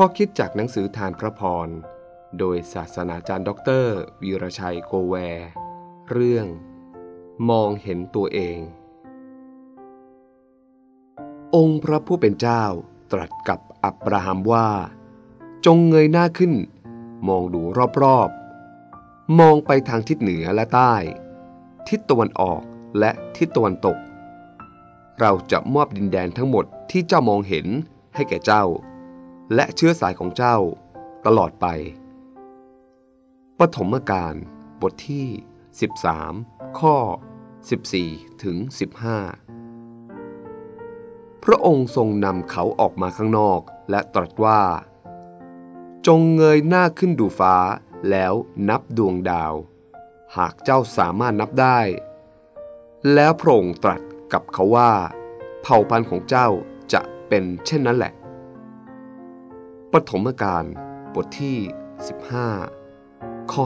ข้อคิดจากหนังสือทานพระพร โดยศาสนาจารย์ด็อกเตอร์วีรชัยโกแวร์เรื่อง มองเห็นตัวเอง องค์พระผู้เป็นเจ้าตรัสกับอับราฮัมว่า จงเงยหน้าขึ้น มองดูรอบๆ มองไปทางทิศเหนือและใต้ ทิศตะวันออกและทิศตะวันตก เราจะมอบดินแดนทั้งหมดที่เจ้ามองเห็นให้แก่เจ้า และเชื้อสายของเจ้า ตลอดไป ปฐมกาลบทที่ 13 ข้อ 14 ถึง 15 พระองค์ทรงนำเขาออกมาข้างนอกและตรัสว่า จงเงยหน้าขึ้นดูฟ้าแล้วนับดวงดาว หากเจ้าสามารถนับได้ แล้วพระองค์ตรัสกับเขาว่า เผ่าพันธุ์ของเจ้าจะเป็นเช่นนั้นแหละ ปฐมกาลบทที่ 15 ข้อ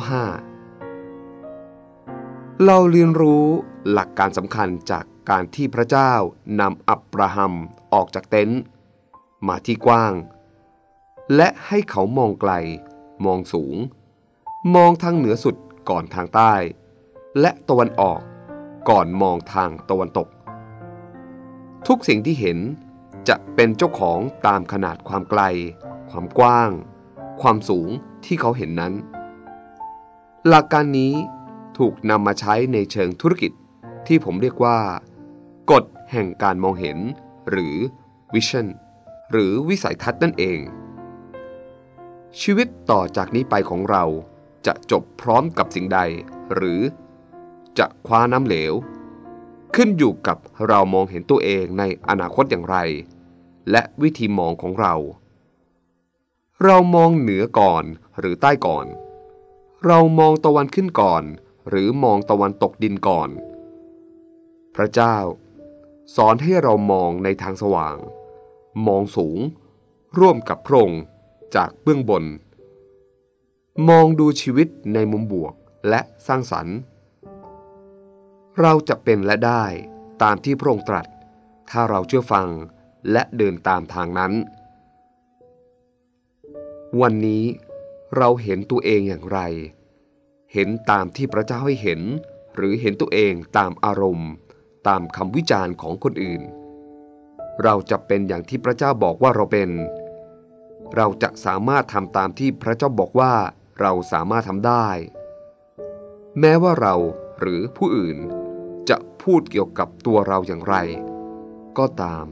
5 เราเรียนรู้หลักการสำคัญจากการที่พระเจ้านำอับราฮัมออกจากเต็นท์มาที่กว้าง และให้เขามองไกล มองสูง มองทางเหนือสุดก่อนทางใต้ และตะวันออกก่อนมองทางตะวันตก ทุกสิ่งที่เห็นจะเป็นเจ้าของตามขนาดความไกล ความกว้าง ความสูงที่เขาเห็นนั้น หลักการนี้ถูกนำมาใช้ในเชิงธุรกิจที่ผมเรียกว่า กฎแห่งการมองเห็น หรือ vision หรือวิสัยทัศน์นั่นเอง ชีวิตต่อจากนี้ไปของเราจะจบพร้อมกับสิ่งใด หรือจะคว้าน้ำเหลว ขึ้นอยู่กับเรามองเห็นตัวเองในอนาคตอย่างไร และวิธีมองของเรา เรามองเหนือก่อนหรือใต้ก่อน เรามองตะวันขึ้นก่อน หรือมองตะวันตกดินก่อน พระเจ้า สอนให้เรามองในทางสว่าง มองสูง ร่วมกับพระองค์จากเบื้องบน มองดูชีวิตในมุมบวกและสร้างสรรค์ เราจะเป็นและได้ตามที่พระองค์ตรัส ถ้าเราเชื่อฟังและเดินตามทางนั้น วันนี้เราเห็นตัวเองอย่างไร เห็นตามที่พระเจ้าให้เห็น หรือเห็นตัวเองตามอารมณ์ ตามคำวิจารณ์ของคนอื่น เราจะเป็นอย่างที่พระเจ้าบอกว่าเราเป็น เราจะสามารถทำตามที่พระเจ้าบอกว่าเราสามารถทำได้ แม้ว่าเราหรือผู้อื่นจะพูดเกี่ยวกับตัวเราอย่างไร ก็ตาม